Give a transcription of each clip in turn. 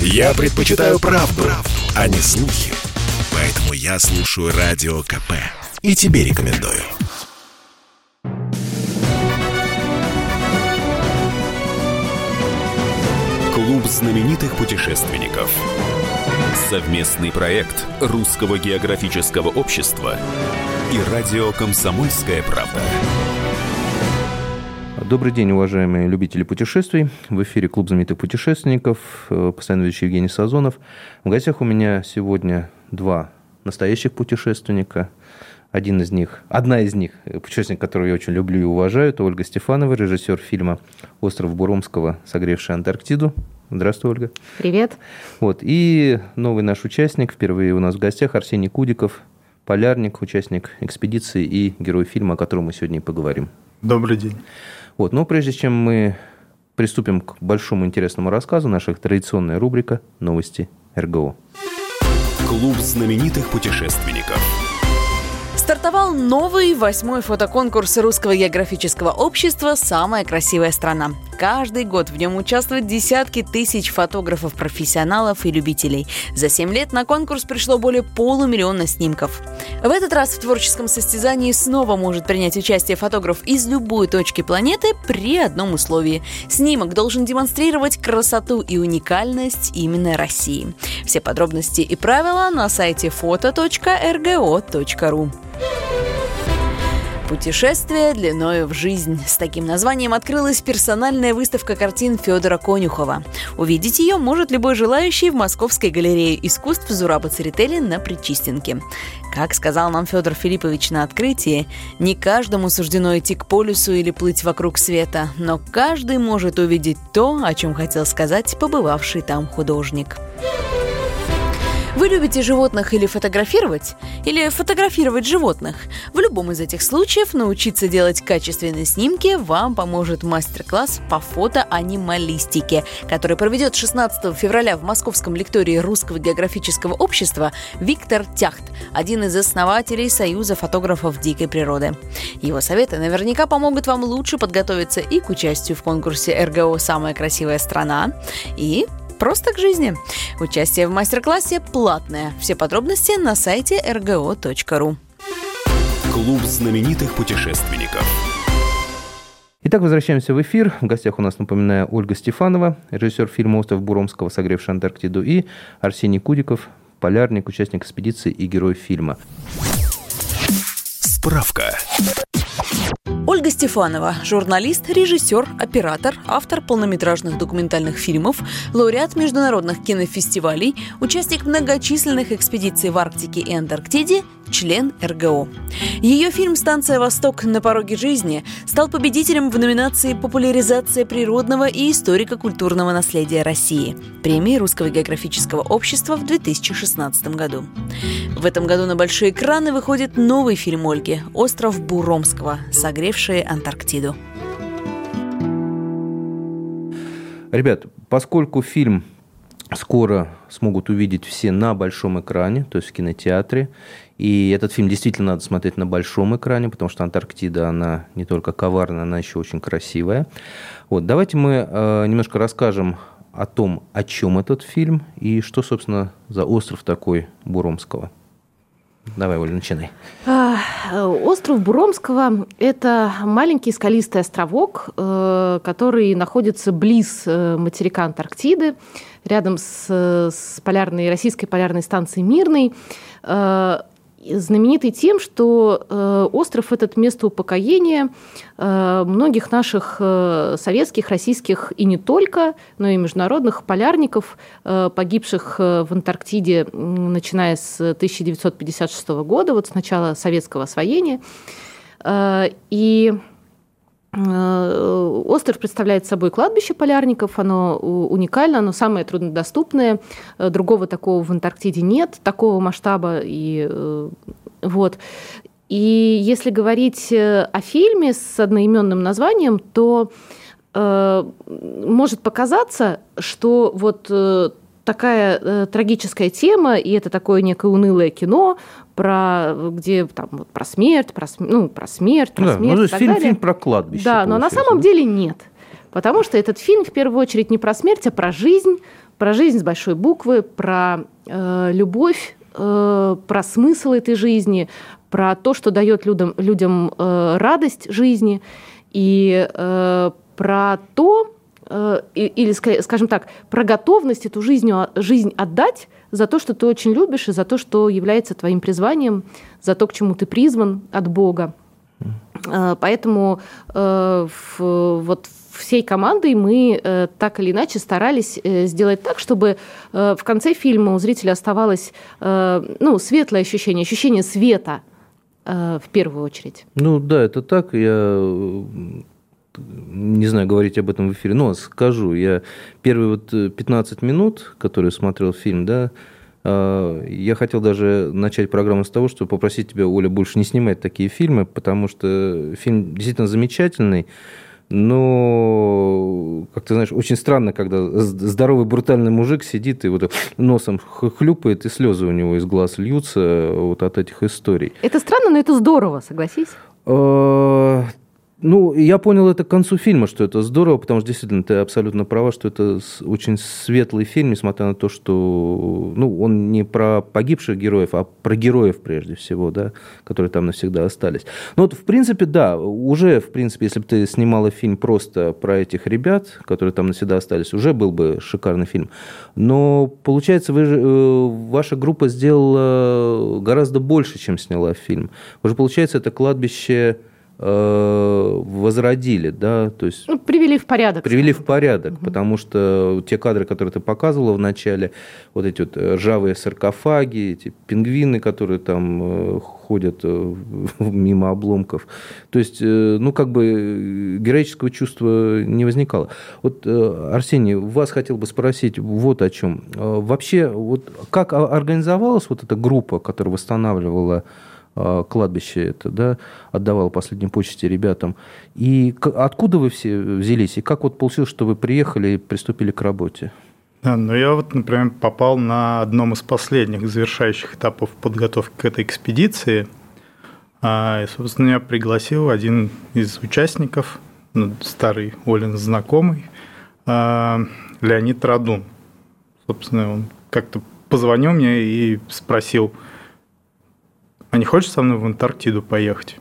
Я предпочитаю правду, правду, а не слухи. Поэтому я слушаю Радио КП. И тебе рекомендую. Клуб знаменитых путешественников. Совместный проект Русского географического общества и радио «Комсомольская правда». Добрый день, уважаемые любители путешествий. В эфире Клуб знаменитых путешественников, э, постоянно ведущий Евгений Сазонов. В гостях у меня сегодня два настоящих путешественника. Один из них, одна из них, э, путешественник, которого я очень люблю и уважаю, это Ольга Стефанова, режиссер фильма «Остров Буромского, согревший Антарктиду». Здравствуй, Ольга. Привет. Вот. И новый наш участник, впервые у нас в гостях, Арсений Кудиков, полярник, участник экспедиции и герой фильма, о котором мы сегодня и поговорим. Добрый день. Вот. Но прежде чем мы приступим к большому интересному рассказу, наша традиционная рубрика «Новости РГО». Клуб знаменитых путешественников. Стартовал новый восьмой фотоконкурс Русского географического общества «Самая красивая страна». Каждый год в нем участвуют десятки тысяч фотографов-профессионалов и любителей. За семь лет на конкурс пришло более полумиллиона снимков. В этот раз в творческом состязании снова может принять участие фотограф из любой точки планеты при одном условии. Снимок должен демонстрировать красоту и уникальность именно России. Все подробности и правила на сайте foto.rgo.ru. Путешествие длиною в жизнь. С таким названием открылась персональная выставка картин Федора Конюхова. Увидеть ее может любой желающий в Московской галерее искусств Зураба Церетели на Причистенке. Как сказал нам Федор Филиппович на открытии, не каждому суждено идти к полюсу или плыть вокруг света, но каждый может увидеть то, о чем хотел сказать побывавший там художник. Вы любите животных или фотографировать? Или фотографировать животных? В любом из этих случаев научиться делать качественные снимки вам поможет мастер-класс по фотоанималистике, который проведет 16 февраля в Московском лектории Русского географического общества Виктор Тяхт, один из основателей Союза фотографов дикой природы. Его советы наверняка помогут вам лучше подготовиться и к участию в конкурсе РГО «Самая красивая страна», и Просто к жизни. Участие в мастер-классе платное. Все подробности на сайте rgo.ru. Клуб знаменитых путешественников. Итак, возвращаемся в эфир. В гостях у нас, напоминаю, Ольга Стефанова, режиссер фильма «Остров Буромского, согревший Антарктиду», и Арсений Кудиков, полярник, участник экспедиции и герой фильма. Справка. Ольга Стефанова, журналист, режиссер, оператор, автор полнометражных документальных фильмов, лауреат международных кинофестивалей, участник многочисленных экспедиций в Арктике и Антарктиде, член РГО. Ее фильм «Станция Восток. На пороге жизни» стал победителем в номинации «Популяризация природного и историко-культурного наследия России» премии Русского географического общества в 2016 году. В этом году на большие экраны выходит новый фильм Ольги «Остров Буромского. Согревшие Антарктиду». Ребят, поскольку фильм скоро смогут увидеть все на большом экране, то есть в кинотеатре. И этот фильм действительно надо смотреть на большом экране, потому что Антарктида, она не только коварная, она еще очень красивая. Вот, давайте мы э, немножко расскажем о том, о чем этот фильм и что, собственно, за остров такой Буромского. Давай, Оля, начинай. А, остров Буромского – это маленький скалистый островок, э, который находится близ э, материка Антарктиды, рядом с, с полярной, российской полярной станцией Мирной э, знаменитый тем, что э, остров этот место упокоения э, многих наших советских, российских и не только, но и международных полярников, погибших в Антарктиде, начиная с 1956 года, вот с начала советского освоения. И остров представляет собой кладбище полярников, оно уникально, оно самое труднодоступное, э, другого такого в Антарктиде нет, такого масштаба и э, вот. И если говорить о фильме с одноименным названием, то э, может показаться, что вот э, такая э, трагическая тема, и это такое некое унылое кино про где там вот, про смерть, про, ну, про смерть, про да, смерть. Ну, и так фильм, далее. фильм про кладбище. Да, но на самом деле нет. Потому что этот фильм в первую очередь не про смерть, а про жизнь, про жизнь с большой буквы, про э, любовь, э, про смысл этой жизни, про то, что дает людям, людям э, радость жизни, и э, про то, или, скажем так, про готовность эту жизнь, жизнь отдать за то, что ты очень любишь, и за то, что является твоим призванием, за то, к чему ты призван от Бога. Э, поэтому э, вот всей командой мы э, так или иначе старались сделать так, чтобы в конце фильма у зрителя оставалось ну, светлое ощущение, ощущение света в первую очередь. Ну да, это так. Я не знаю, говорить об этом в эфире, но скажу. Я первые вот 15 минут, которые смотрел фильм, да, Э, я хотел даже начать программу с того, чтобы попросить тебя, Оля, больше не снимать такие фильмы, потому что фильм действительно замечательный, но, как ты знаешь, очень странно, когда здоровый брутальный мужик сидит и вот носом хлюпает, и слезы у него из глаз льются вот от этих историй. Это странно, но это здорово, согласись? Ну, я понял это к концу фильма, что это здорово, потому что действительно ты абсолютно права, что это очень светлый фильм, несмотря на то, что ну, он не про погибших героев, а про героев прежде всего, да, которые там навсегда остались. Ну вот, в принципе, да, уже, в принципе, если бы ты снимала фильм просто про этих ребят, которые там навсегда остались, уже был бы шикарный фильм. Но, получается, вы, э, ваша группа сделала гораздо больше, чем сняла фильм. Уже, получается, это кладбище возродили, да, то есть... Ну, привели в порядок. Привели в порядок, угу. потому что те кадры, которые ты показывала в начале, вот эти вот ржавые саркофаги, эти пингвины, которые там э, ходят э, мимо обломков, то есть, ну, как бы героического чувства не возникало. Вот, Арсений, вас хотел бы спросить вот о чем. Вообще, вот как организовалась вот эта группа, которая восстанавливала кладбище это, да, отдавал последние почести ребятам. И откуда вы все взялись? И как вот получилось, что вы приехали и приступили к работе? Да, ну я вот, например, попал на одном из последних завершающих этапов подготовки к этой экспедиции. А, и, собственно, меня пригласил один из участников, ну, старый Олин знакомый, а, Леонид Радун. Собственно, он как-то позвонил мне и спросил – а не хочешь со мной в Антарктиду поехать?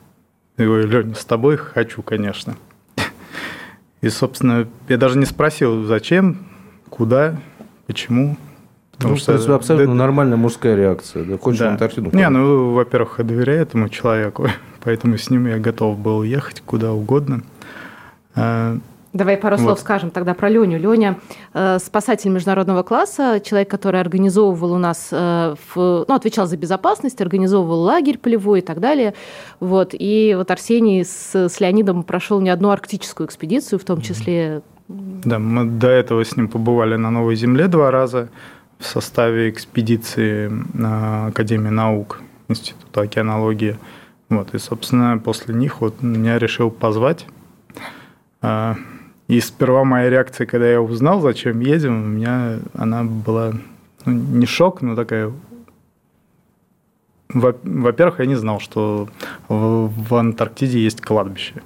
Я говорю, Леня, с тобой хочу, конечно. И, собственно, я даже не спросил, зачем, куда, почему. Потому ну, что это абсолютно да, нормальная мужская реакция. Да, хочешь да. в Антарктиду? Не, ну, во-первых, я доверяю этому человеку, поэтому с ним я готов был ехать куда угодно. Давай пару слов вот. скажем тогда про Леню. Леня э, спасатель международного класса, человек, который организовывал у нас, э, в, ну, отвечал за безопасность, организовывал лагерь полевой и так далее. Вот. И вот Арсений с, с Леонидом прошел не одну арктическую экспедицию, в том числе... Да, мы до этого с ним побывали на Новой Земле два раза в составе экспедиции Академии наук Института океанологии. Вот, и, собственно, после них вот меня решил позвать а, и сперва моя реакция, когда я узнал, зачем едем, у меня она была ну, не шок, но такая... Во-первых, я не знал, что в, Антарктиде есть кладбище.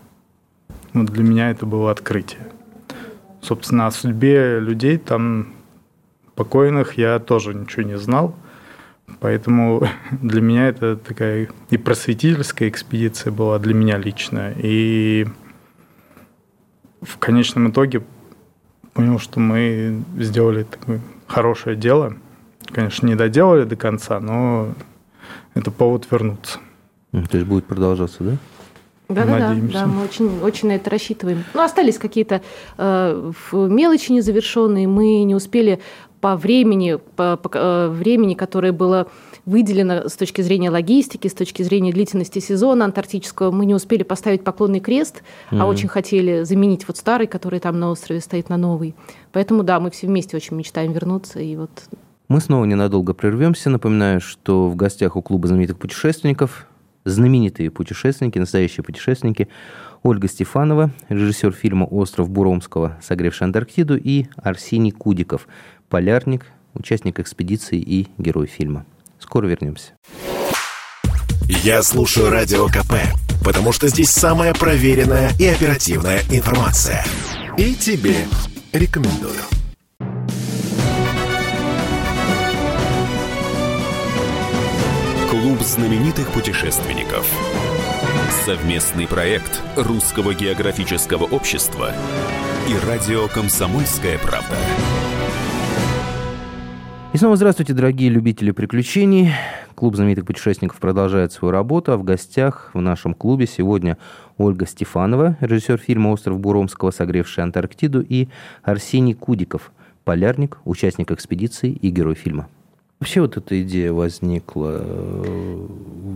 Вот для меня это было открытие. Собственно, о судьбе людей там покойных я тоже ничего не знал. Поэтому для меня это такая и просветительская экспедиция была для меня лично, и в конечном итоге понял, что мы сделали такое хорошее дело. Конечно, не доделали до конца, но это повод вернуться. То есть будет продолжаться, да? Да, да, да, да, мы очень, очень на это рассчитываем. Ну, остались какие-то э, мелочи незавершенные, мы не успели по времени, по, по э, времени, которое было выделено с точки зрения логистики, с точки зрения длительности сезона антарктического. Мы не успели поставить поклонный крест, mm-hmm. а очень хотели заменить вот старый, который там на острове стоит, на новый. Поэтому да, мы все вместе очень мечтаем вернуться. И вот... Мы снова ненадолго прервемся. Напоминаю, что в гостях у клуба знаменитых путешественников знаменитые путешественники, настоящие путешественники, Ольга Стефанова, режиссер фильма «Остров Буромского», согревший Антарктиду, и Арсений Кудиков, полярник, участник экспедиции и герой фильма. Скоро вернемся. Я слушаю Радио КП, потому что здесь самая проверенная и оперативная информация. И тебе рекомендую. Клуб знаменитых путешественников. Совместный проект Русского географического общества и радио «Комсомольская правда». И снова здравствуйте, дорогие любители приключений. Клуб знаменитых путешественников продолжает свою работу, а в гостях в нашем клубе сегодня Ольга Стефанова, режиссер фильма «Остров Буромского», согревший Антарктиду, и Арсений Кудиков, полярник, участник экспедиции и герой фильма. Вообще вот эта идея возникла.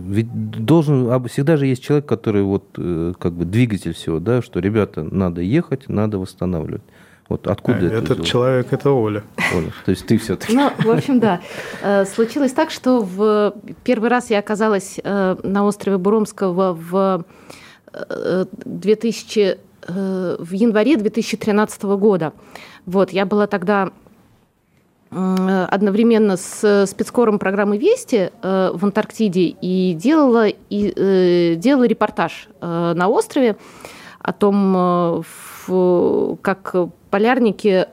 Ведь должен, а всегда же есть человек, который вот э, как бы двигатель всего, да, что, ребята, надо ехать, надо восстанавливать. Вот откуда э, это? Этот человек это Оля. Оля, то есть ты все-таки. Ну, в общем, да. Э, случилось так, что в первый раз я оказалась на острове Буромского в 2000 в январе 2013 года. Вот, я была тогда одновременно с спецкором программы «Вести» э, в Антарктиде и делала, и, э, делала репортаж э, на острове о том, как полярники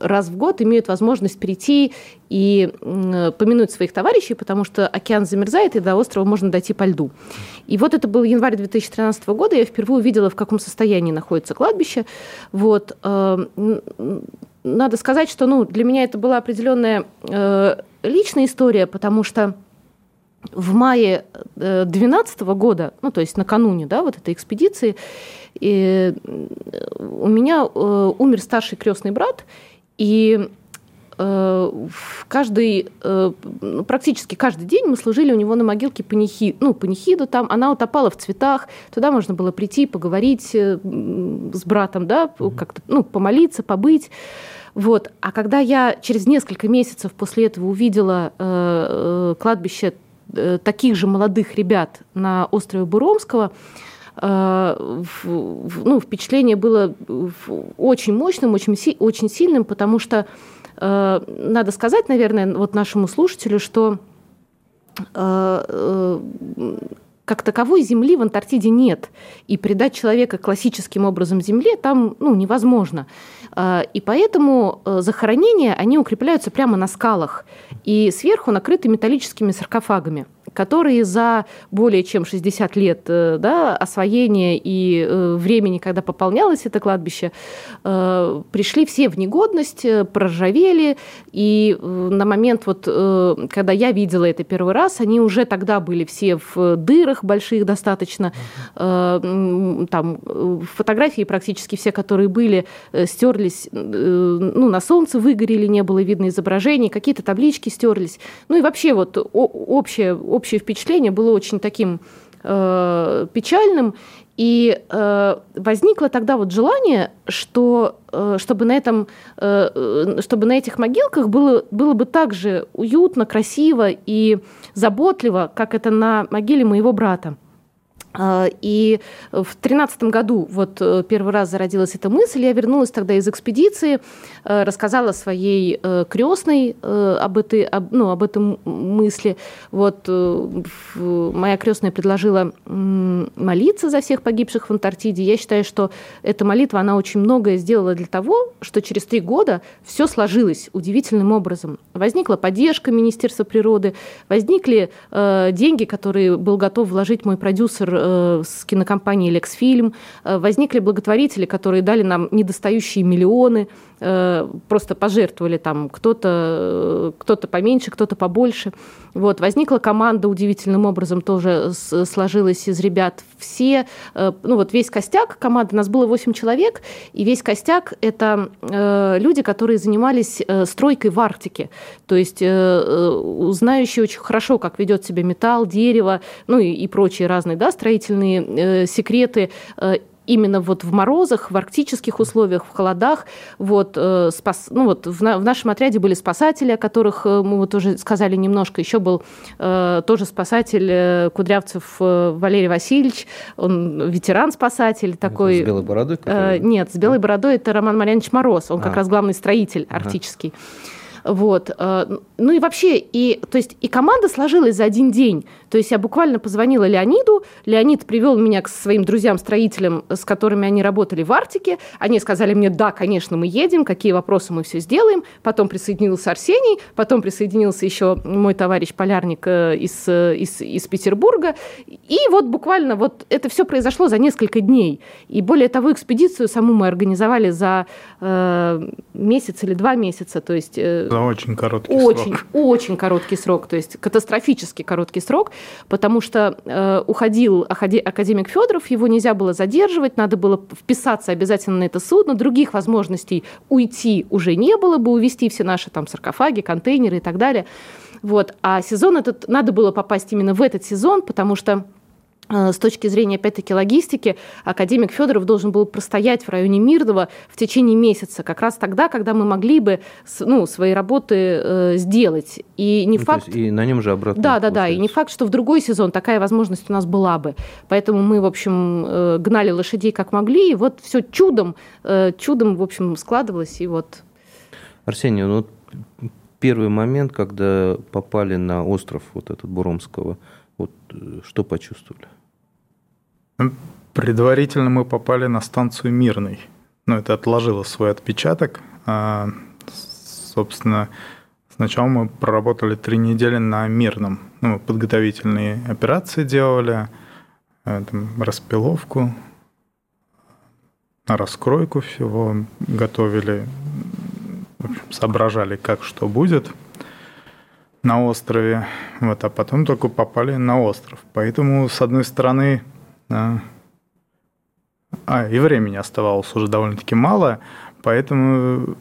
раз в год имеют возможность прийти и помянуть своих товарищей, потому что океан замерзает, и до острова можно дойти по льду. И вот это был январь 2013 года, я впервые увидела, в каком состоянии находится кладбище. Вот надо сказать, что ну, для меня это была определенная э, личная история, потому что в мае 2012 э, года, ну, то есть накануне да, вот этой экспедиции, и у меня э, умер старший крестный брат, и э, каждый, э, ну, практически каждый день мы служили у него на могилке панихи, ну, панихиду там, она утопала в цветах, туда можно было прийти, поговорить э, с братом, да, как-то, ну, помолиться, побыть. Вот. А когда я через несколько месяцев после этого увидела э, э кладбище э, таких же молодых ребят на острове Буромского, э, ну, впечатление было очень мощным, очень, очень сильным, потому что э, надо сказать, наверное, вот нашему слушателю, что э как таковой земли в Антарктиде нет. И придать человека классическим образом земле там ну, невозможно. А, и поэтому захоронения, они укрепляются прямо на скалах и сверху накрыты металлическими саркофагами которые за более чем 60 лет э, да, освоения и э, времени, когда пополнялось это кладбище, э, пришли все в негодность, проржавели, и на момент, вот, когда я видела это первый раз, они уже тогда были все в дырах больших достаточно, там фотографии практически все, которые были, стерлись, ну, на солнце выгорели, не было видно изображений, какие-то таблички стерлись, ну и вообще вот общее, общее общее впечатление было очень таким э, печальным. И э, возникло тогда вот желание, что, э, чтобы, на этом, э, э, чтобы на этих могилках было, было бы так же уютно, красиво и заботливо, как это на могиле моего брата. А, и в 2013 году вот э, первый раз зародилась эта мысль. Я вернулась тогда из экспедиции, э, рассказала своей э, крестной об, этой, об, ну, об этом мысли. Вот моя крестная предложила молиться за всех погибших в Антарктиде. Я считаю, что эта молитва, она очень многое сделала для того, что через три года все сложилось удивительным образом. Возникла поддержка Министерства природы, возникли деньги, которые был готов вложить мой продюсер Э, с кинокомпанией «Лекс-фильм», э, возникли благотворители, которые дали нам недостающие миллионы, э, просто пожертвовали там кто-то кто поменьше, кто-то побольше. Вот. Возникла команда удивительным образом, тоже сложилась из ребят. Все, ну вот весь костяк команды, нас было 8 человек, и весь костяк – это люди, которые занимались стройкой в Арктике. То есть знающие очень хорошо, как ведет себя металл, дерево, ну и, и прочие разные да, строительные э, секреты э, именно вот в морозах, в арктических условиях, в холодах. Вот, э, спас, ну вот в, на, в нашем отряде были спасатели, о которых э, мы вот уже сказали немножко. Еще был э, тоже спасатель э, Кудрявцев э, Валерий Васильевич, он ветеран-спасатель такой. С белой бородой? Э, нет, с белой бородой это Роман Марьянович Мороз, он а. как раз главный строитель арктический. Ага. Вот. Э, ну и вообще, и, то есть, и команда сложилась за один день. То есть я буквально позвонила Леониду, Леонид привел меня к своим друзьям-строителям, с которыми они работали в Арктике. Они сказали мне, да, конечно, мы едем, какие вопросы мы все сделаем. Потом присоединился Арсений, потом присоединился еще мой товарищ полярник э, из, э, из, из Петербурга. И вот буквально вот это все произошло за несколько дней. И более того, экспедицию саму мы организовали за э, месяц или два месяца. То есть, э, за очень короткий очень, срок. Очень короткий срок, то есть катастрофически короткий срок потому что э, уходил академик Федоров, его нельзя было задерживать, надо было вписаться обязательно на это судно, других возможностей уйти уже не было бы, увезти все наши там саркофаги, контейнеры и так далее. Вот. А сезон этот, надо было попасть именно в этот сезон, потому что с точки зрения, опять-таки, логистики, академик Федоров должен был простоять в районе Мирного в течение месяца, как раз тогда, когда мы могли бы ну, свои работы э, сделать. И не ну, факт... и на нем же обратно. Да, да, да. И не факт, что в другой сезон такая возможность у нас была бы. Поэтому мы, в общем, э, гнали лошадей как могли, и вот все чудом, э, чудом, в общем, складывалось, и вот... Арсений, ну, первый момент, когда попали на остров вот этот Буромского, вот э, что почувствовали? Предварительно мы попали на станцию Мирный. Ну, это отложило свой отпечаток. А, собственно, сначала мы проработали три недели на Мирном. Ну, подготовительные операции делали, э, там, распиловку, раскройку всего готовили, в общем, соображали, как что будет на острове, вот, а потом только попали на остров. Поэтому, с одной стороны, а, а, и времени оставалось уже довольно-таки мало, поэтому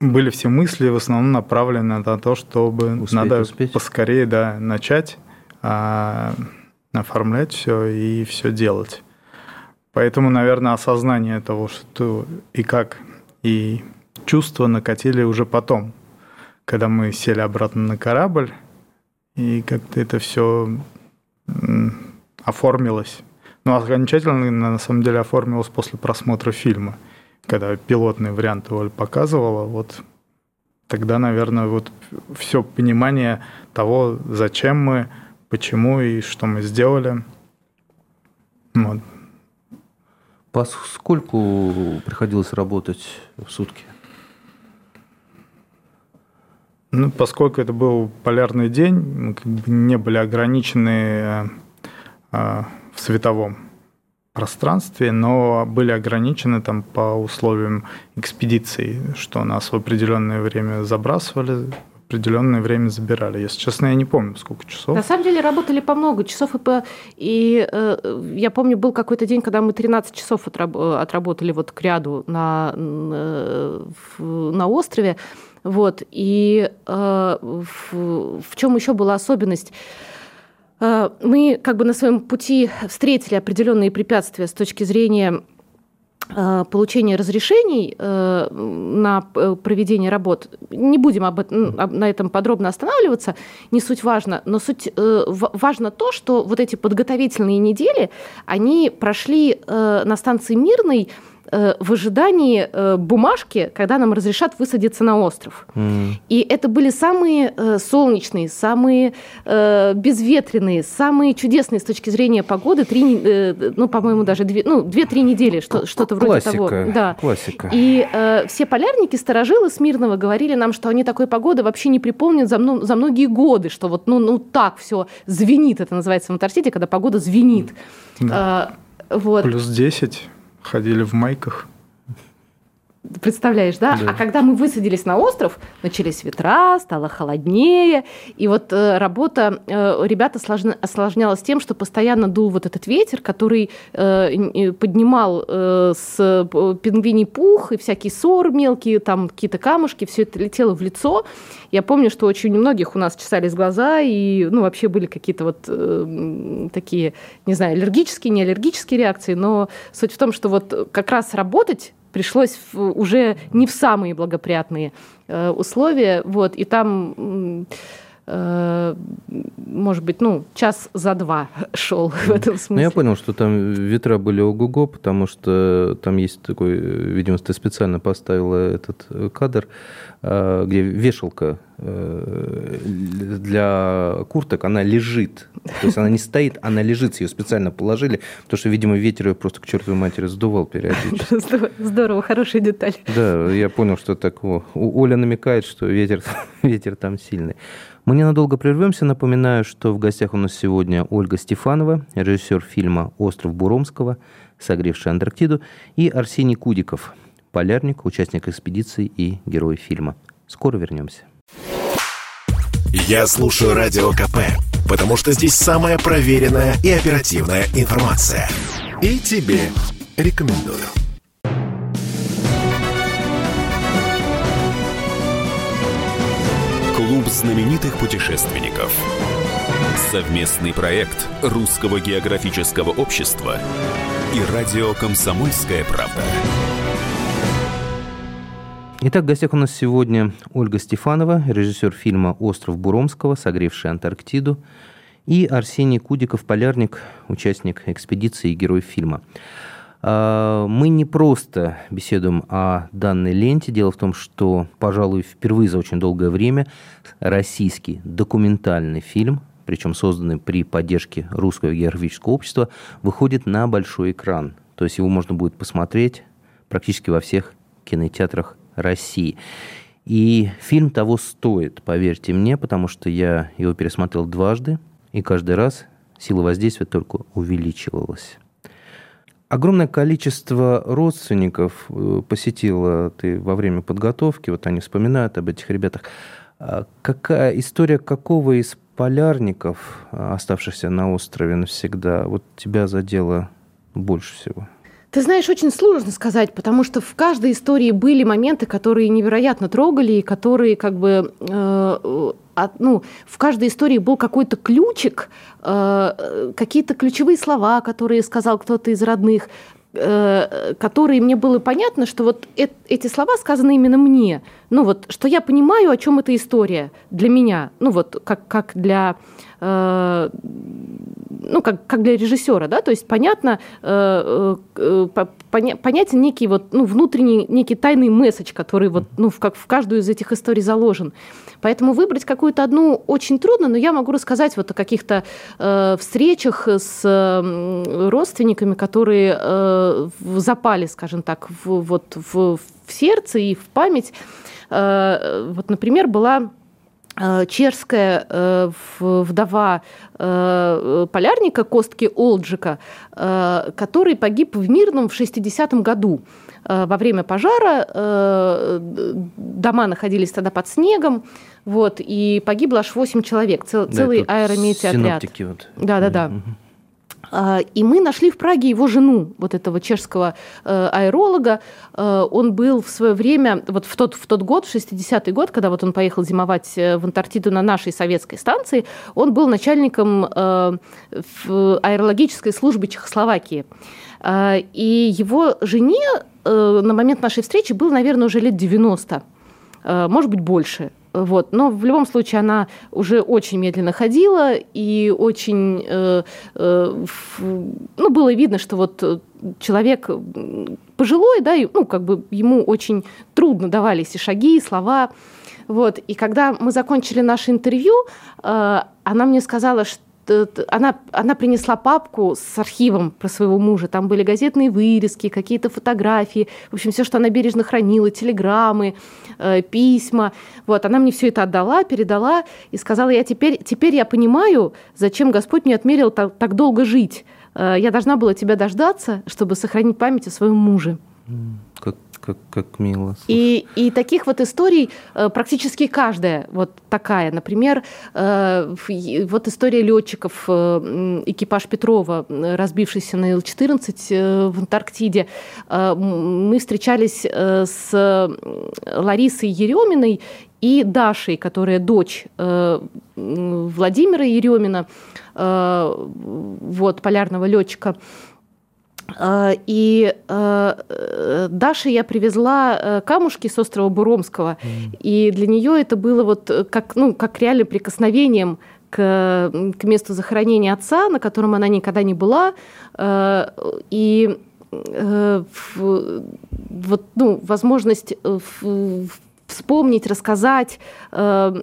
были все мысли в основном направлены на то, чтобы успеть, надо успеть. поскорее да, начать а, оформлять все и все делать. Поэтому, наверное, осознание того, что и как, и чувства накатили уже потом, когда мы сели обратно на корабль, и как-то это все оформилось. Ну, окончательно, на самом деле, оформилось после просмотра фильма. Когда пилотный вариант его показывала, вот тогда, наверное, вот все понимание того, зачем мы, почему и что мы сделали. Вот. Поскольку приходилось работать в сутки? Ну, поскольку это был полярный день, мы как бы не были ограничены Э, в световом пространстве, но были ограничены там по условиям экспедиции, что нас в определенное время забрасывали, определенное время забирали. Если честно, я не помню, сколько часов. На самом деле работали по много часов. И, по... и э, я помню, был какой-то день, когда мы 13 часов отраб... отработали вот к ряду на, на, на острове. Вот. И э, в, в чем еще была особенность? Э, мы как бы на своем пути встретили определенные препятствия с точки зрения э, получения разрешений э, на проведение работ. Не будем об этом, на этом подробно останавливаться, не суть важно, но суть важно то, что вот эти подготовительные недели, они прошли на станции Мирной Э, в ожидании э, бумажки, когда нам разрешат высадиться на остров. Mm. И это были самые э, солнечные, самые безветренные, самые чудесные с точки зрения погоды, три, ну, по-моему, даже две, ну, две-три недели, что, что-то вроде того. Да. Классика. И э, все полярники, старожилы Смирного говорили нам, что они такой погоды вообще не припомнят за, ну, за многие годы, что вот ну, ну так все звенит, это называется в Антарктиде, когда погода звенит. Да. А, вот. Плюс 10 Ходили в майках. Представляешь, да? да? А когда мы высадились на остров, начались ветра, стало холоднее, и вот э, работа э, ребята сложна, осложнялась тем, что постоянно дул вот этот ветер, который э, поднимал э, с пингвиний пух и всякий сор мелкие, там какие-то камушки, все это летело в лицо. Я помню, что очень у многих у нас чесались глаза, и ну, вообще были какие-то вот э, такие, не знаю, аллергические, не аллергические реакции, но суть в том, что вот как раз работать пришлось в, уже не в самые благоприятные э, условия. Вот, и там может быть, ну, час за два шел в этом смысле. Ну, я понял, что там ветра были ого-го, потому что там есть такой, видимо, ты специально поставила этот кадр, э, где вешалка э, для курток, она лежит. То есть она не стоит, она лежит, ее специально положили, потому что, видимо, ветер ее просто к чертовой матери сдувал периодически. Здорово, хорошая деталь. Да, я понял, что так. Оля намекает, что ветер, ветер там сильный. Мы ненадолго прервемся. Напоминаю, что в гостях у нас сегодня Ольга Стефанова, режиссер фильма «Остров Буромского», согревший Антарктиду, и Арсений Кудиков, полярник, участник экспедиции и герой фильма. Скоро вернемся. Я слушаю Радио КП, потому что здесь самая проверенная и оперативная информация. И тебе рекомендую. Знаменитых путешественников. Совместный проект Русского географического общества и радио «Комсомольская правда». Итак, в гостях у нас сегодня Ольга Стефанова, режиссер фильма «Остров Буромского», согревший Антарктиду, и Арсений Кудиков, полярник, участник экспедиции и герой фильма. А, мы не просто беседуем о данной ленте. Дело в том, что, пожалуй, впервые за очень долгое время российский документальный фильм, причем созданный при поддержке Русского географического общества, выходит на большой экран. То есть его можно будет посмотреть практически во всех кинотеатрах России. И фильм того стоит, поверьте мне, потому что я его пересмотрел дважды, и каждый раз сила воздействия только увеличивалась. Огромное количество родственников э, посетило ты во время подготовки, вот они вспоминают об этих ребятах. А какая история какого из полярников, э, оставшихся на острове навсегда, вот тебя задела больше всего? Ты знаешь, очень сложно сказать, потому что в каждой истории были моменты, которые невероятно трогали, и которые как бы э, от, ну, в каждой истории был какой-то ключик, э, какие-то ключевые слова, которые сказал кто-то из родных, э, которые мне было понятно, что вот э, эти слова сказаны именно мне. Ну вот, что я понимаю, о чем эта история для меня. Ну вот, как, как для Э, ну, как, как для режиссера, да, то есть понятно, э, э, понятен некий вот, ну, внутренний, некий тайный месседж, который вот, ну, в, как в каждую из этих историй заложен. Поэтому выбрать какую-то одну очень трудно, но я могу рассказать вот о каких-то э, встречах с э, родственниками, которые э, запали, скажем так, в, вот, в, в сердце и в память. Э, вот, например, была Э, чешская э, вдова полярника Костки Олджика, который погиб в Мирном в 60-м году. Во время пожара дома находились тогда под снегом, вот, и погибло аж 8 человек, цел, да, целый аэрометеотряд. Вот. Да, да, да. А, и мы нашли в Праге его жену, вот этого чешского э, аэролога. Э, он был в свое время, вот в тот, в тот год, в 60-й год, когда вот он поехал зимовать э, в Антарктиду на нашей советской станции, он был начальником аэрологической службы Чехословакии. И его жене на момент нашей встречи было, наверное, уже лет 90, может быть, больше. Вот. Но в любом случае она уже очень медленно ходила, и очень э, э, ну, было видно, что вот человек пожилой, да, и, ну, как бы ему очень трудно давались и шаги, и слова. Вот. И когда мы закончили наше интервью, э, она мне сказала, что она, она принесла папку с архивом про своего мужа. Там были газетные вырезки, какие-то фотографии. В общем, все, что она бережно хранила, телеграммы, э, письма. Вот, она мне все это отдала, передала и сказала, я теперь, теперь я понимаю, зачем Господь мне отмерил так, так долго жить. Э, я должна была тебя дождаться, чтобы сохранить память о своем муже. Как как, как мило. И, и таких вот историй э, практически каждая вот такая. Например, э, вот история летчиков, э, экипаж Петрова, разбившийся на Ил-14 в Антарктиде. Мы встречались с Ларисой Ереминой и Дашей, которая дочь Владимира Еремина, вот, полярного летчика. Э, и э, Даше я привезла э, камушки с острова Буромского, mm. и для нее это было вот как, ну, как реально прикосновением к, к месту захоронения отца, на котором она никогда не была. И вот, ну, возможность вспомнить, рассказать, э,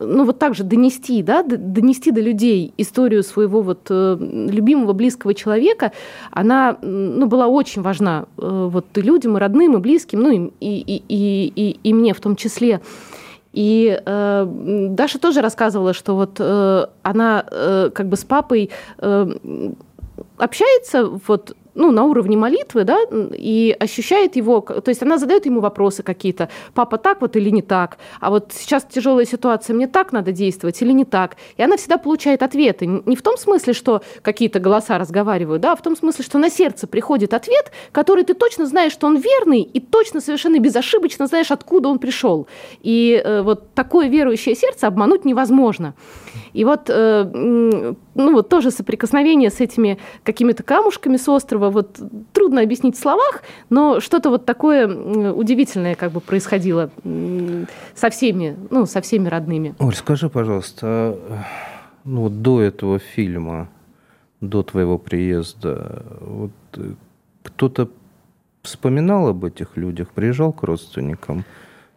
ну вот так же донести, да, донести до людей историю своего вот э, любимого, близкого человека, она ну, была очень важна э, вот и людям, и родным, и близким, ну и, и, и, и, и мне в том числе. И э, Даша тоже рассказывала, что вот э, она э, как бы с папой э, общается вот ну, на уровне молитвы, да, и ощущает его, то есть она задает ему вопросы какие-то, папа так вот или не так, а вот сейчас тяжелая ситуация, мне так надо действовать или не так, и она всегда получает ответы, не в том смысле, что какие-то голоса разговаривают, да, а в том смысле, что на сердце приходит ответ, который ты точно знаешь, что он верный, и точно совершенно безошибочно знаешь, откуда он пришел. И э, вот такое верующее сердце обмануть невозможно. И вот, э, ну вот тоже соприкосновение с этими какими-то камушками с острова, вот трудно объяснить в словах, но что-то вот такое удивительное как бы происходило со всеми, ну, со всеми родными. Оль, скажи, пожалуйста, а, ну вот до этого фильма, до твоего приезда, вот э, кто-то вспоминал об этих людях, приезжал к родственникам?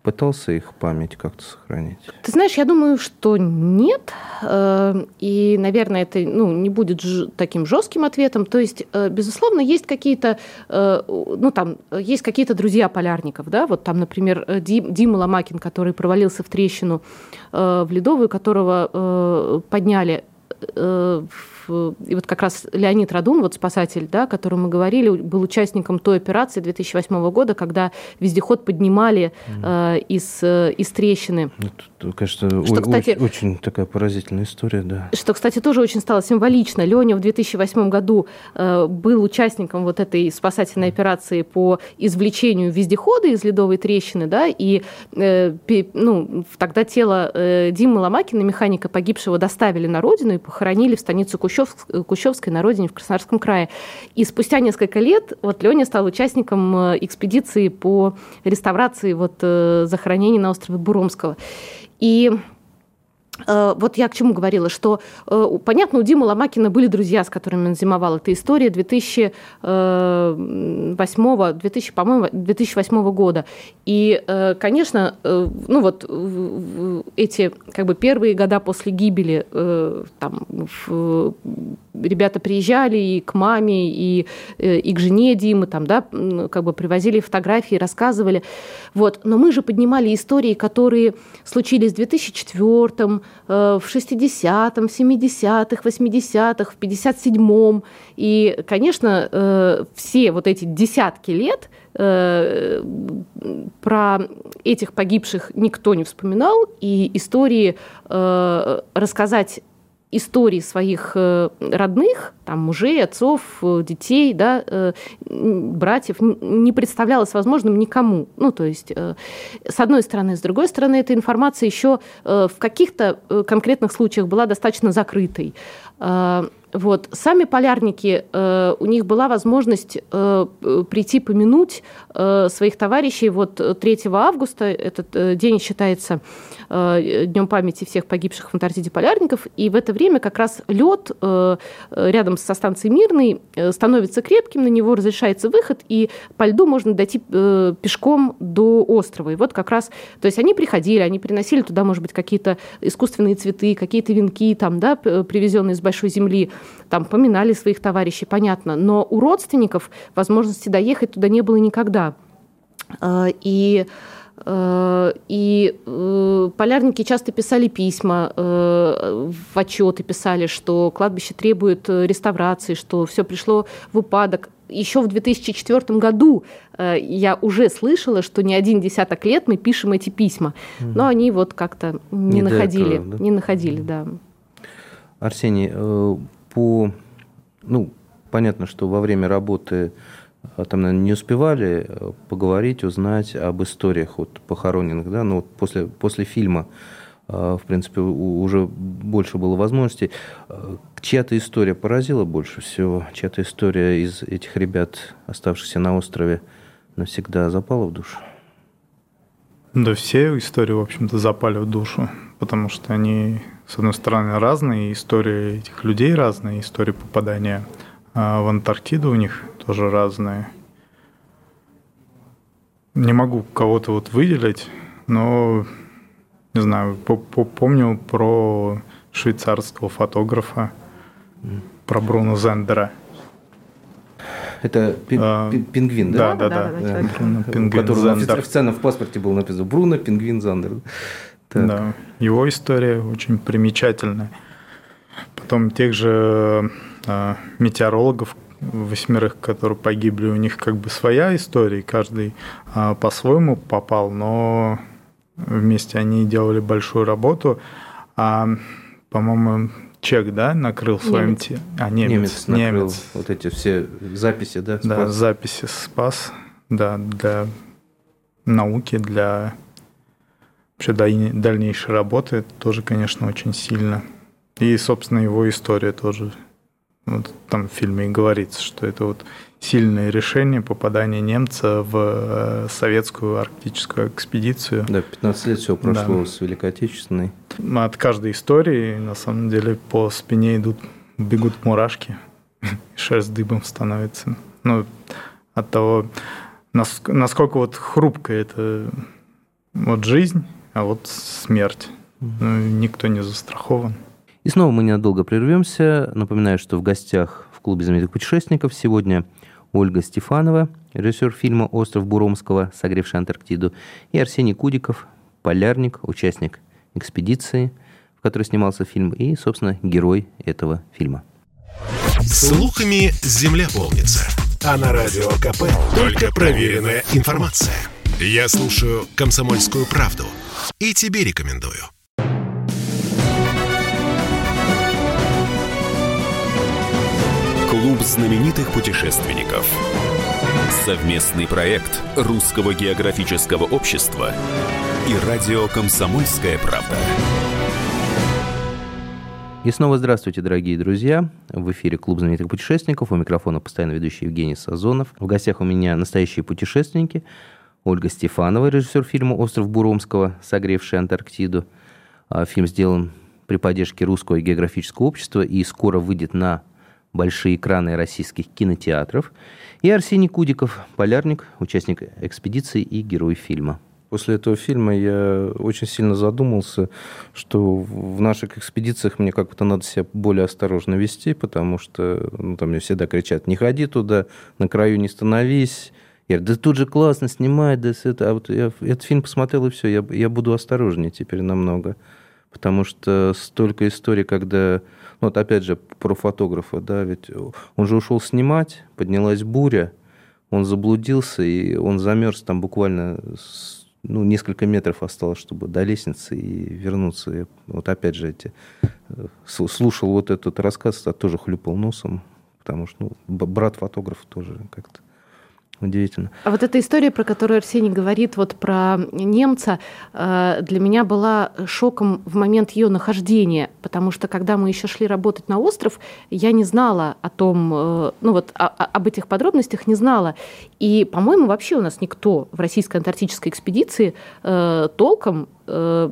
Пытался их память как-то сохранить? Ты знаешь, я думаю, что нет. Э, и, наверное, это ну, не будет таким жестким ответом. То есть, э, безусловно, есть какие-то, э, ну, там, есть какие-то друзья полярников, да, вот там, например, Дим, Дима Ломакин, который провалился в трещину в Ледовую, которого подняли и вот как раз Леонид Радун, вот спасатель, да, о котором мы говорили, был участником той операции 2008 года, когда вездеход поднимали э, из, э, из трещины. Это, конечно, что, кстати, очень, очень такая поразительная история, да. Что, кстати, тоже очень стало символично. Леня в 2008 году э, был участником вот этой спасательной операции по извлечению вездехода из ледовой трещины, да, и э, ну, тогда тело э, Димы Ломакина, механика погибшего, доставили на родину и похоронили в станицу Кущ Кущевск, Кущевской на родине в Краснодарском крае. И спустя несколько лет вот Леня стал участником э, экспедиции по реставрации вот э, захоронений на острове Буромского. И Э, вот я к чему говорила, что, э, понятно, у Димы Ломакина были друзья, с которыми он зимовал. Это история 2008, 2000, по-моему, 2008 года. И, э, конечно, ну вот эти как бы первые года после гибели там, ребята приезжали и к маме, и, и к жене Димы, там, да, как бы привозили фотографии, рассказывали. Вот. Но мы же поднимали истории, которые случились в 2004 Э, в 60-м, 70-х, 80-х, в 57-м. И, конечно, э, все вот эти десятки лет э, про этих погибших никто не вспоминал, и истории рассказать истории своих э, родных, там, мужей, отцов, э, детей, да, э, братьев не представлялось возможным никому. Ну, то есть, с одной стороны. С другой стороны, эта информация еще в каких-то конкретных случаях была достаточно закрытой. Вот. Сами полярники, э, у них была возможность э, прийти помянуть э, своих товарищей. Вот 3 августа этот э, день считается э, днем памяти всех погибших в Антарктиде полярников. И в это время как раз лед э, рядом со станцией Мирный э, становится крепким, на него разрешается выход, и по льду можно дойти э, пешком до острова. И вот как раз, то есть они приходили, они приносили туда, может быть, какие-то искусственные цветы, какие-то венки, там, да, привезенные с большой земли там поминали своих товарищей, понятно, но у родственников возможности доехать туда не было никогда. А, и э, и э, полярники часто писали письма, э, в отчеты писали, что кладбище требует реставрации, что все пришло в упадок. Еще в 2004 году я уже слышала, что не один десяток лет мы пишем эти письма, но они вот как-то не, не находили, этого, да? не находили, да. Арсений, по... Ну, понятно, что во время работы а, там, наверное, не успевали э, поговорить, узнать об историях вот, похороненных, да, но вот после, после фильма в принципе, уже больше было возможностей. Чья-то история поразила больше всего? Чья-то история из этих ребят, оставшихся на острове, навсегда запала в душу? Да все истории, в общем-то, запали в душу, потому что они, с одной стороны, разные, истории этих людей разные, истории попадания а в Антарктиду у них тоже разные. Не могу кого-то вот выделить, но, не знаю, помню про швейцарского фотографа, про Бруно Зендера – это пин, а, пингвин, да? Да, да, да. да, да, да Бруно Пингвин Который официально в паспорте был написано Бруно Пингвин Зандер. Так. Да, его история очень примечательная. Потом тех же э, метеорологов, восьмерых, которые погибли, у них как бы своя история, каждый э, по-своему попал, но вместе они делали большую работу. А, по-моему, чек, да, накрыл своим те... А, немец. Немец накрыл немец. вот эти все записи, да? Спас. Да, записи спас, да, для науки, для вообще дальнейшей работы тоже, конечно, очень сильно. И, собственно, его история тоже. Вот там в фильме и говорится, что это вот сильное решение попадания немца в э, советскую арктическую экспедицию. Да, 15 лет всего прошло да. с Великой Отечественной. От каждой истории, на самом деле, по спине идут, бегут мурашки, шерсть дыбом становится. Ну, от того, насколько вот хрупкая это вот жизнь, а вот смерть. Ну, никто не застрахован. И снова мы ненадолго прервемся. Напоминаю, что в гостях в клубе знаменитых путешественников сегодня Ольга Стефанова, режиссер фильма «Остров Буромского», согревший Антарктиду, и Арсений Кудиков, полярник, участник экспедиции, в которой снимался фильм, и, собственно, герой этого фильма. Слухами земля полнится. А на радио КП только проверенная информация. Я слушаю «Комсомольскую правду» и тебе рекомендую. Клуб знаменитых путешественников. Совместный проект Русского географического общества и радио «Комсомольская правда». И снова здравствуйте, дорогие друзья. В эфире Клуб знаменитых путешественников. У микрофона постоянно ведущий Евгений Сазонов. В гостях у меня настоящие путешественники. Ольга Стефанова, режиссер фильма «Остров Буромского», согревший Антарктиду. А, фильм сделан при поддержке Русского географического общества и скоро выйдет на большие экраны российских кинотеатров. И Арсений Кудиков, полярник, участник экспедиции и герой фильма. После этого фильма я очень сильно задумался, что в наших экспедициях мне как-то надо себя более осторожно вести, потому что ну, там мне всегда кричат, не ходи туда, на краю не становись. Говорю, да тут же классно снимать, да это. А вот я этот фильм посмотрел, и все, я, я буду осторожнее теперь намного. Потому что столько историй, когда... Ну, вот опять же, про фотографа, да, ведь он же ушел снимать, поднялась буря, он заблудился, и он замерз там буквально ну, несколько метров осталось, чтобы до лестницы и вернуться. Я, вот опять же эти, э, слушал вот этот рассказ, а тоже хлюпал носом, потому что ну, брат фотограф тоже как-то Удивительно. А вот эта история, про которую Арсений говорит, вот про немца, э, для меня была шоком в момент ее нахождения, потому что когда мы еще шли работать на остров, я не знала о том, э, ну вот об этих подробностях не знала. И, по-моему, вообще у нас никто в российской антарктической экспедиции э, толком Э,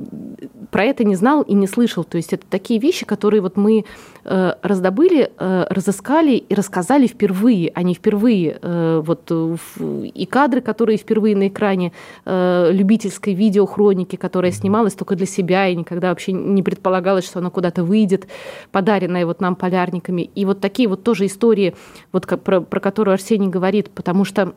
про это не знал и не слышал. То есть это такие вещи, которые вот мы э, раздобыли, э, разыскали и рассказали впервые. Они впервые, вот и кадры, которые впервые на экране любительской видеохроники, которая снималась только для себя и никогда вообще не предполагалось, что она куда-то выйдет, подаренная вот нам полярниками. И вот такие вот тоже истории, вот про, про которую Арсений говорит, потому что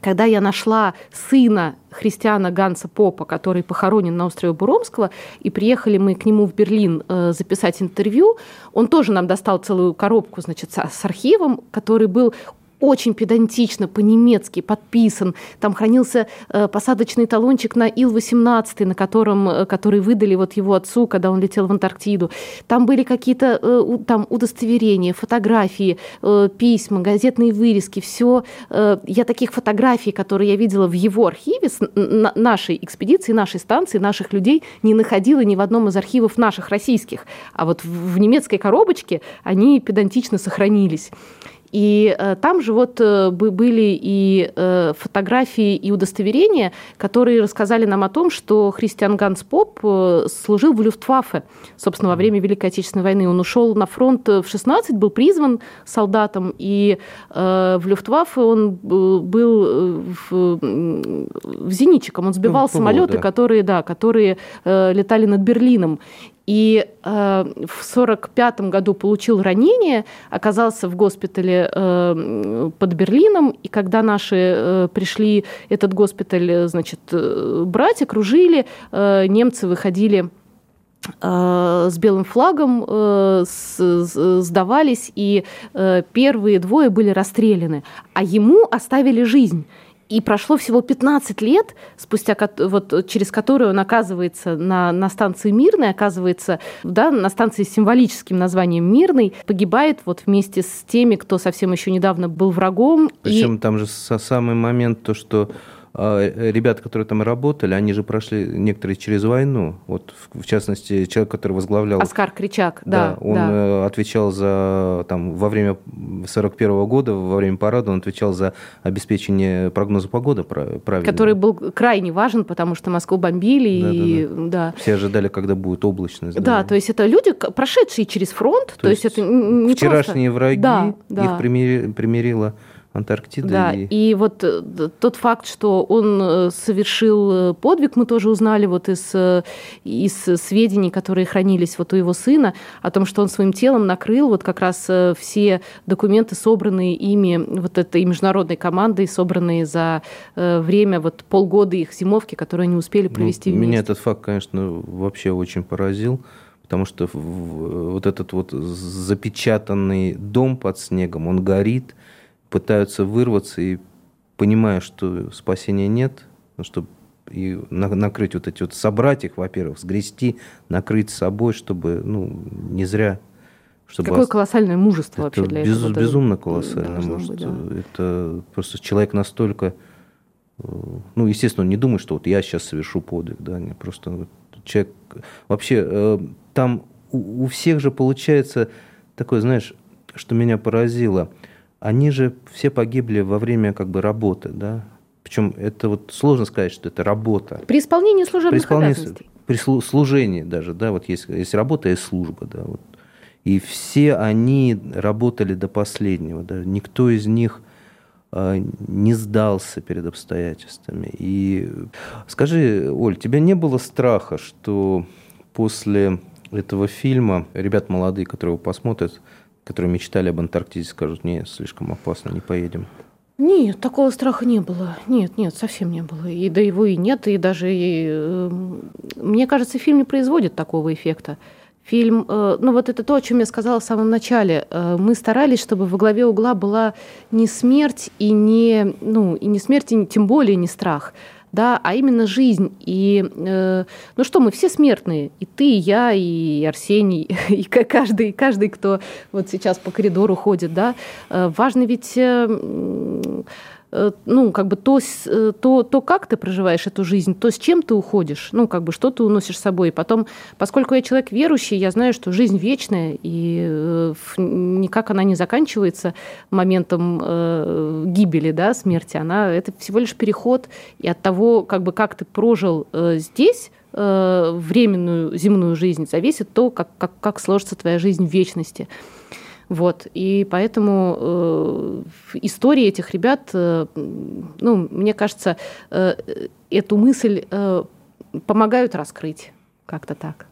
когда я нашла сына христиана Ганса Попа, который похоронен на острове Буромского, и приехали мы к нему в Берлин э, записать интервью, он тоже нам достал целую коробку, значит, с, с архивом, который был очень педантично, по-немецки подписан. Там хранился э, посадочный талончик на Ил-18, на котором, э, который выдали вот его отцу, когда он летел в Антарктиду. Там были какие-то э, там удостоверения, фотографии, э, письма, газетные вырезки, все. Э, я таких фотографий, которые я видела в его архиве с на, нашей экспедиции, нашей станции, наших людей, не находила ни в одном из архивов наших российских. А вот в, в немецкой коробочке они педантично сохранились. И э, там же вот э, были и э, фотографии, и удостоверения, которые рассказали нам о том, что Христиан Ганс Поп э, служил в Люфтваффе, собственно, во время Великой Отечественной войны. Он ушел на фронт в 16, был призван солдатом, и э, в Люфтваффе он был в, в зенитчиком. Он сбивал ну, самолеты, да. которые, да, которые э, летали над Берлином и э, в сорок пятом году получил ранение, оказался в госпитале э, под Берлином, и когда наши э, пришли этот госпиталь, э, значит, э, брать, окружили, э, немцы выходили э, с белым флагом сдавались, и первые двое были расстреляны, а ему оставили жизнь. И прошло всего 15 лет, спустя вот, через которые он оказывается на, на станции Мирной, оказывается да, на станции с символическим названием Мирный, погибает вот вместе с теми, кто совсем еще недавно был врагом. Причем и... там же самый момент, то, что ребята, которые там работали, они же прошли некоторые через войну. Вот, в частности, человек, который возглавлял... Оскар Кричак, да. да он да. Э, отвечал за... Там, во время 41 -го года, во время парада, он отвечал за обеспечение прогноза погоды правильно. Который был крайне важен, потому что Москву бомбили. Да, и, да, да. Да. Все ожидали, когда будет облачность. Да, да, то есть это люди, прошедшие через фронт. То, то есть, есть это не вчерашние просто... враги, да, да. их примирила Антарктиды. Да, и... и вот э, тот факт, что он э, совершил э, подвиг, мы тоже узнали вот из, из сведений, которые хранились вот у его сына, о том, что он своим телом накрыл вот как раз все документы, собранные ими, вот этой международной командой, собранные за время вот полгода их зимовки, которые они успели ну, провести ну, вместе. Меня этот факт, конечно, вообще очень поразил потому что вот этот вот запечатанный дом под снегом, он горит, пытаются вырваться и понимая, что спасения нет, ну, чтобы и накрыть вот эти вот, собрать их, во-первых, сгрести, накрыть собой, чтобы, ну, не зря чтобы Какое колоссальное мужество это вообще для без, этого. Безумно колоссальное мужество. Быть, да. Это просто человек настолько... Э, ну, естественно, он не думает, что вот я сейчас совершу подвиг. Да, не, просто вот человек... Вообще, э, там у, у всех же получается такое, знаешь, что меня поразило – они же все погибли во время как бы работы, да. Причем это вот сложно сказать, что это работа. При исполнении служебных при исполнении, обязанностей. При служении даже, да, вот есть, есть работа и служба, да, вот. И все они работали до последнего, да, никто из них э, не сдался перед обстоятельствами. И скажи, Оль, тебя не было страха, что после этого фильма ребят молодые, которые его посмотрят, которые мечтали об Антарктиде, скажут, нет, слишком опасно, не поедем? Нет, такого страха не было. Нет, нет, совсем не было. И да его и нет, и даже... И, э, мне кажется, фильм не производит такого эффекта. Фильм, э, ну вот это то, о чем я сказала в самом начале. Э, мы старались, чтобы во главе угла была не смерть и не, ну, и не смерть, и тем более не страх да, а именно жизнь. И, э, ну что, мы все смертные, и ты, и я, и Арсений, и каждый, каждый, кто вот сейчас по коридору ходит, да. Э, важно ведь... Э, ну, как бы то, э, то, то, как ты проживаешь эту жизнь, то, с чем ты уходишь, ну, как бы, что ты уносишь с собой. Потом, поскольку я человек верующий, я знаю, что жизнь вечная, и э, никак она не заканчивается моментом э, гибели, да, смерти. Она, это всего лишь переход, и от того, как бы, как ты прожил э, здесь, временную земную жизнь, зависит то, как, как, как сложится твоя жизнь в вечности. Вот. И поэтому э, истории этих ребят, э, ну, мне кажется, э, эту мысль э, помогают раскрыть как-то так.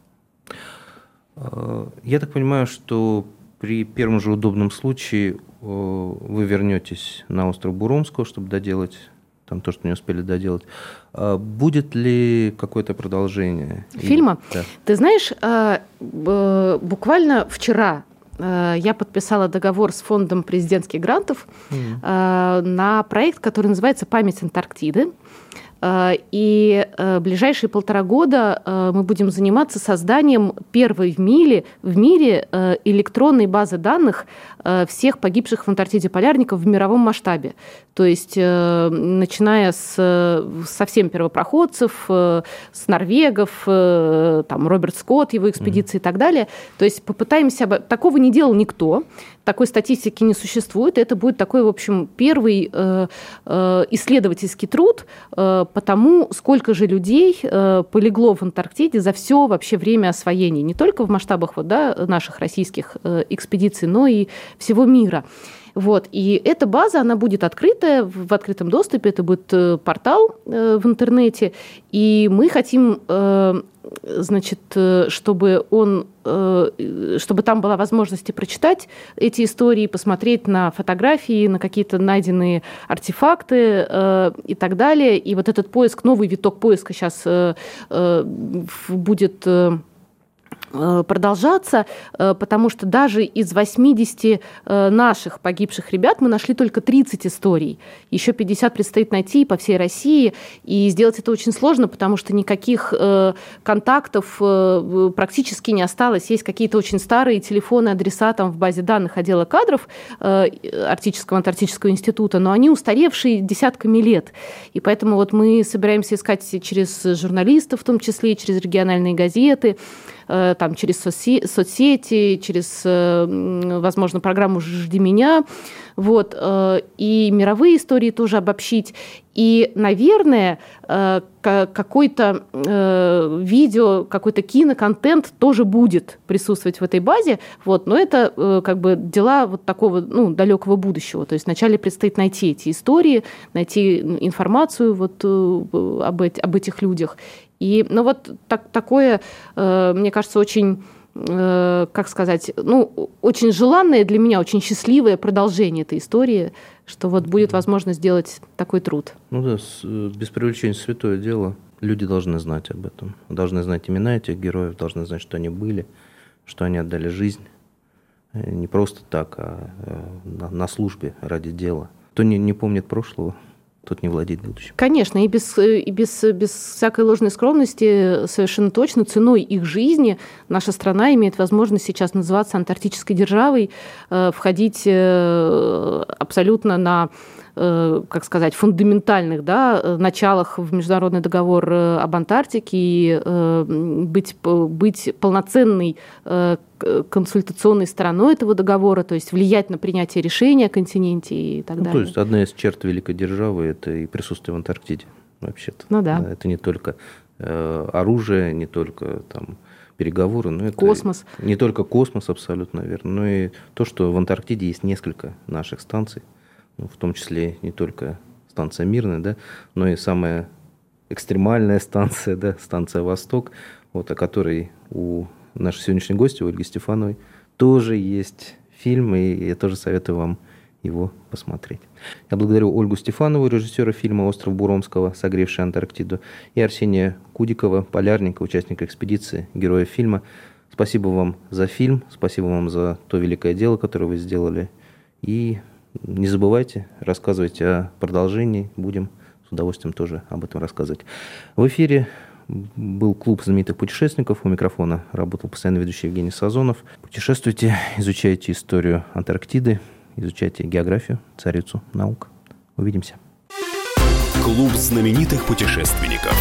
Э, я так понимаю, что при первом же удобном случае э, вы вернетесь на остров Буромского, чтобы доделать там то, что не успели доделать. А будет ли какое-то продолжение? Фильма? Да. Ты знаешь, э, буквально вчера я подписала договор с фондом президентских грантов mm. на проект, который называется «Память Антарктиды». Э, и э, ближайшие полтора года э, мы будем заниматься созданием первой в мире, в мире электронной базы данных всех погибших в Антарктиде полярников в мировом масштабе. То есть начиная с совсем первопроходцев, с норвегов, там Роберт Скотт, его экспедиции mm-hmm. и так далее. То есть попытаемся... Такого не делал никто такой статистики не существует. Это будет такой, в общем, первый э, э, исследовательский труд э, по тому, сколько же людей э, полегло в Антарктиде за все вообще время освоения, не только в масштабах вот, да, наших российских э, экспедиций, но и всего мира. Вот. И эта база, она будет открытая, в открытом доступе, это будет э, портал э, в интернете, и мы хотим э, значит, чтобы он, чтобы там была возможность прочитать эти истории, посмотреть на фотографии, на какие-то найденные артефакты и так далее. И вот этот поиск, новый виток поиска сейчас будет продолжаться, э, потому что даже из 80 э, наших погибших ребят мы нашли только 30 историй. Еще 50 предстоит найти по всей России, и сделать это очень сложно, потому что никаких контактов практически не осталось. Есть какие-то очень старые телефоны, адреса там в базе данных отдела кадров Арктического антарктического института, но они устаревшие десятками лет. И поэтому вот мы собираемся искать через журналистов, в том числе, через региональные газеты, Э, там, через соцсети, через, э, возможно, программу «Жди меня», вот, э, и мировые истории тоже обобщить. И, наверное, какой-то видео, какой-то киноконтент тоже будет присутствовать в этой базе, вот, но это как бы дела вот такого ну, далекого будущего. То есть вначале предстоит найти эти истории, найти информацию вот об, об этих людях и, ну вот так, такое, э, мне кажется, очень э, как сказать, ну, очень желанное для меня, очень счастливое продолжение этой истории, что вот будет возможность сделать такой труд. Ну да, э, без привлечения святое дело. Люди должны знать об этом. Должны знать имена этих героев, должны знать, что они были, что они отдали жизнь. Не просто так, а на службе ради дела. Кто не, не помнит прошлого, тот не владеет будущим. Конечно, и без, и без, без всякой ложной скромности совершенно точно ценой их жизни наша страна имеет возможность сейчас называться антарктической державой, э, входить э, абсолютно на Э, как сказать, фундаментальных да, э, началах в международный договор э, об Антарктике и быть, быть полноценной консультационной стороной этого договора, то есть влиять на принятие решения о континенте и так ну, далее. То есть одна из черт великой державы – это и присутствие в Антарктиде вообще-то. Ну да. Это не только оружие, не только там, переговоры, но это космос. не только космос абсолютно верно, но и то, что в Антарктиде есть несколько наших станций, в том числе не только станция Мирная, да, но и самая экстремальная станция, да, станция Восток, вот, о которой у нашей сегодняшней гости, Ольги Стефановой, тоже есть фильм, и я тоже советую вам его посмотреть. Я благодарю Ольгу Стефанову, режиссера фильма «Остров Буромского», согревший Антарктиду, и Арсения Кудикова, полярника, участника экспедиции, героя фильма. Спасибо вам за фильм, спасибо вам за то великое дело, которое вы сделали. И не забывайте, рассказывайте о продолжении. Будем с удовольствием тоже об этом рассказывать. В эфире был клуб знаменитых путешественников. У микрофона работал постоянно ведущий Евгений Сазонов. Путешествуйте, изучайте историю Антарктиды, изучайте географию, царицу наук. Увидимся. Клуб знаменитых путешественников.